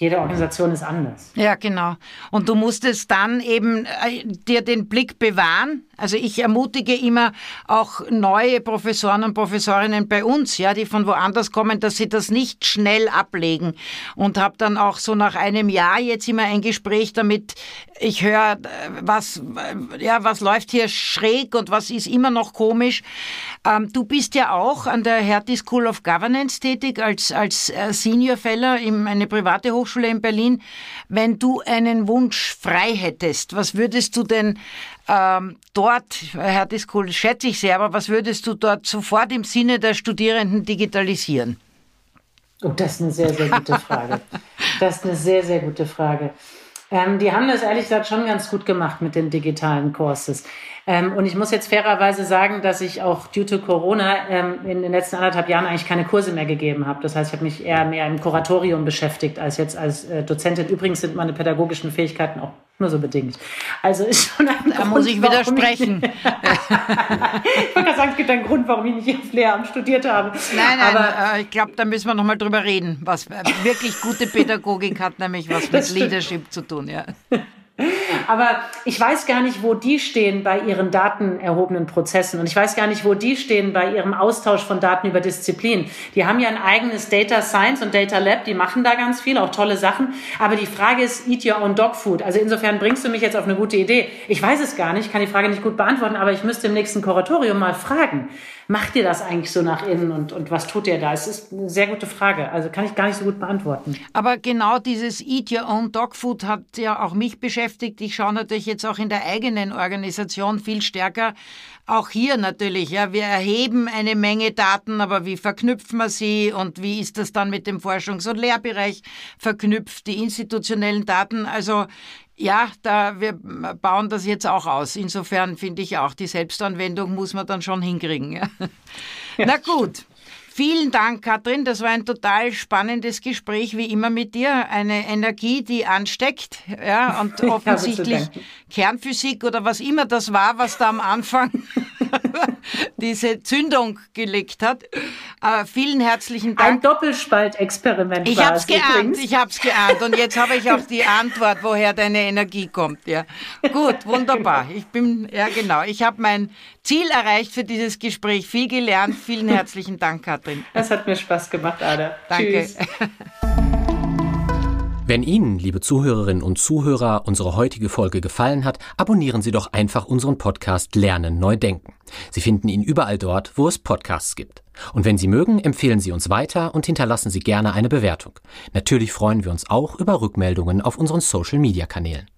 jede Organisation ist anders. Ja, genau. Und du musstest dann eben äh, dir den Blick bewahren. Also ich ermutige immer auch neue Professoren und Professorinnen bei uns, ja, die von woanders kommen, dass sie das nicht schnell ablegen. Und habe dann auch so nach einem Jahr jetzt immer ein Gespräch damit. Ich höre, äh, was, äh, ja, was läuft hier schräg und was ist immer noch komisch. Ähm, du bist ja auch an der Hertie School of Governance tätig als, als äh, Senior Fellow in eine private Hochschule in Berlin. Wenn du einen Wunsch frei hättest, was würdest du denn ähm, dort, Hertie School schätze ich sehr, aber was würdest du dort sofort im Sinne der Studierenden digitalisieren? Oh, das ist eine sehr, sehr gute Frage. Das ist eine sehr, sehr gute Frage. Ähm, die haben das ehrlich gesagt schon ganz gut gemacht mit den digitalen Courses. Ähm, und ich muss jetzt fairerweise sagen, dass ich auch due to Corona ähm, in den letzten anderthalb Jahren eigentlich keine Kurse mehr gegeben habe. Das heißt, ich habe mich eher mehr im Kuratorium beschäftigt als jetzt als äh, Dozentin. Übrigens sind meine pädagogischen Fähigkeiten auch nur so bedingt. Also ist schon ein Da Grund, muss ich widersprechen. Ich, wollte sagen, es gibt einen Grund, warum ich nicht auf Lehramt studiert habe. Nein, nein, aber äh, ich glaube, da müssen wir nochmal drüber reden. Was äh, wirklich gute Pädagogik hat, nämlich was mit Leadership zu tun, ja. Aber ich weiß gar nicht, wo die stehen bei ihren datenerhobenen Prozessen. Und ich weiß gar nicht, wo die stehen bei ihrem Austausch von Daten über Disziplin. Die haben ja ein eigenes Data Science und Data Lab, die machen da ganz viel, auch tolle Sachen. Aber die Frage ist, eat your own dog food. Also insofern bringst du mich jetzt auf eine gute Idee. Ich weiß es gar nicht, kann die Frage nicht gut beantworten, aber ich müsste im nächsten Kuratorium mal fragen macht ihr das eigentlich so nach innen und, und was tut ihr da? Es ist eine sehr gute Frage. Also kann ich gar nicht so gut beantworten. Aber genau dieses Eat Your Own Dog Food hat ja auch mich beschäftigt. Ich schaue natürlich jetzt auch in der eigenen Organisation viel stärker. Auch hier natürlich, ja, wir erheben eine Menge Daten, aber wie verknüpfen wir sie und wie ist das dann mit dem Forschungs- und Lehrbereich verknüpft, die institutionellen Daten? Also ja, da, wir bauen das jetzt auch aus. Insofern finde ich auch, die Selbstanwendung muss man dann schon hinkriegen. Ja. Na gut. Vielen Dank, Katrin. Das war ein total spannendes Gespräch, wie immer mit dir. Eine Energie, die ansteckt, ja, und offensichtlich Kernphysik oder was immer das war, was da am Anfang diese Zündung gelegt hat. Aber vielen herzlichen Dank. Ein Doppelspaltexperiment. Ich habe es geahnt, ich habe es geahnt und jetzt habe ich auch die Antwort, woher deine Energie kommt. Ja, gut, wunderbar. Ich bin ja genau. Ich habe mein Ziel erreicht für dieses Gespräch. Viel gelernt. Vielen herzlichen Dank, Katrin. Es hat mir Spaß gemacht, Ada. Danke. Tschüss. Wenn Ihnen, liebe Zuhörerinnen und Zuhörer, unsere heutige Folge gefallen hat, abonnieren Sie doch einfach unseren Podcast Lernen neu denken. Sie finden ihn überall dort, wo es Podcasts gibt. Und wenn Sie mögen, empfehlen Sie uns weiter und hinterlassen Sie gerne eine Bewertung. Natürlich freuen wir uns auch über Rückmeldungen auf unseren Social-Media-Kanälen.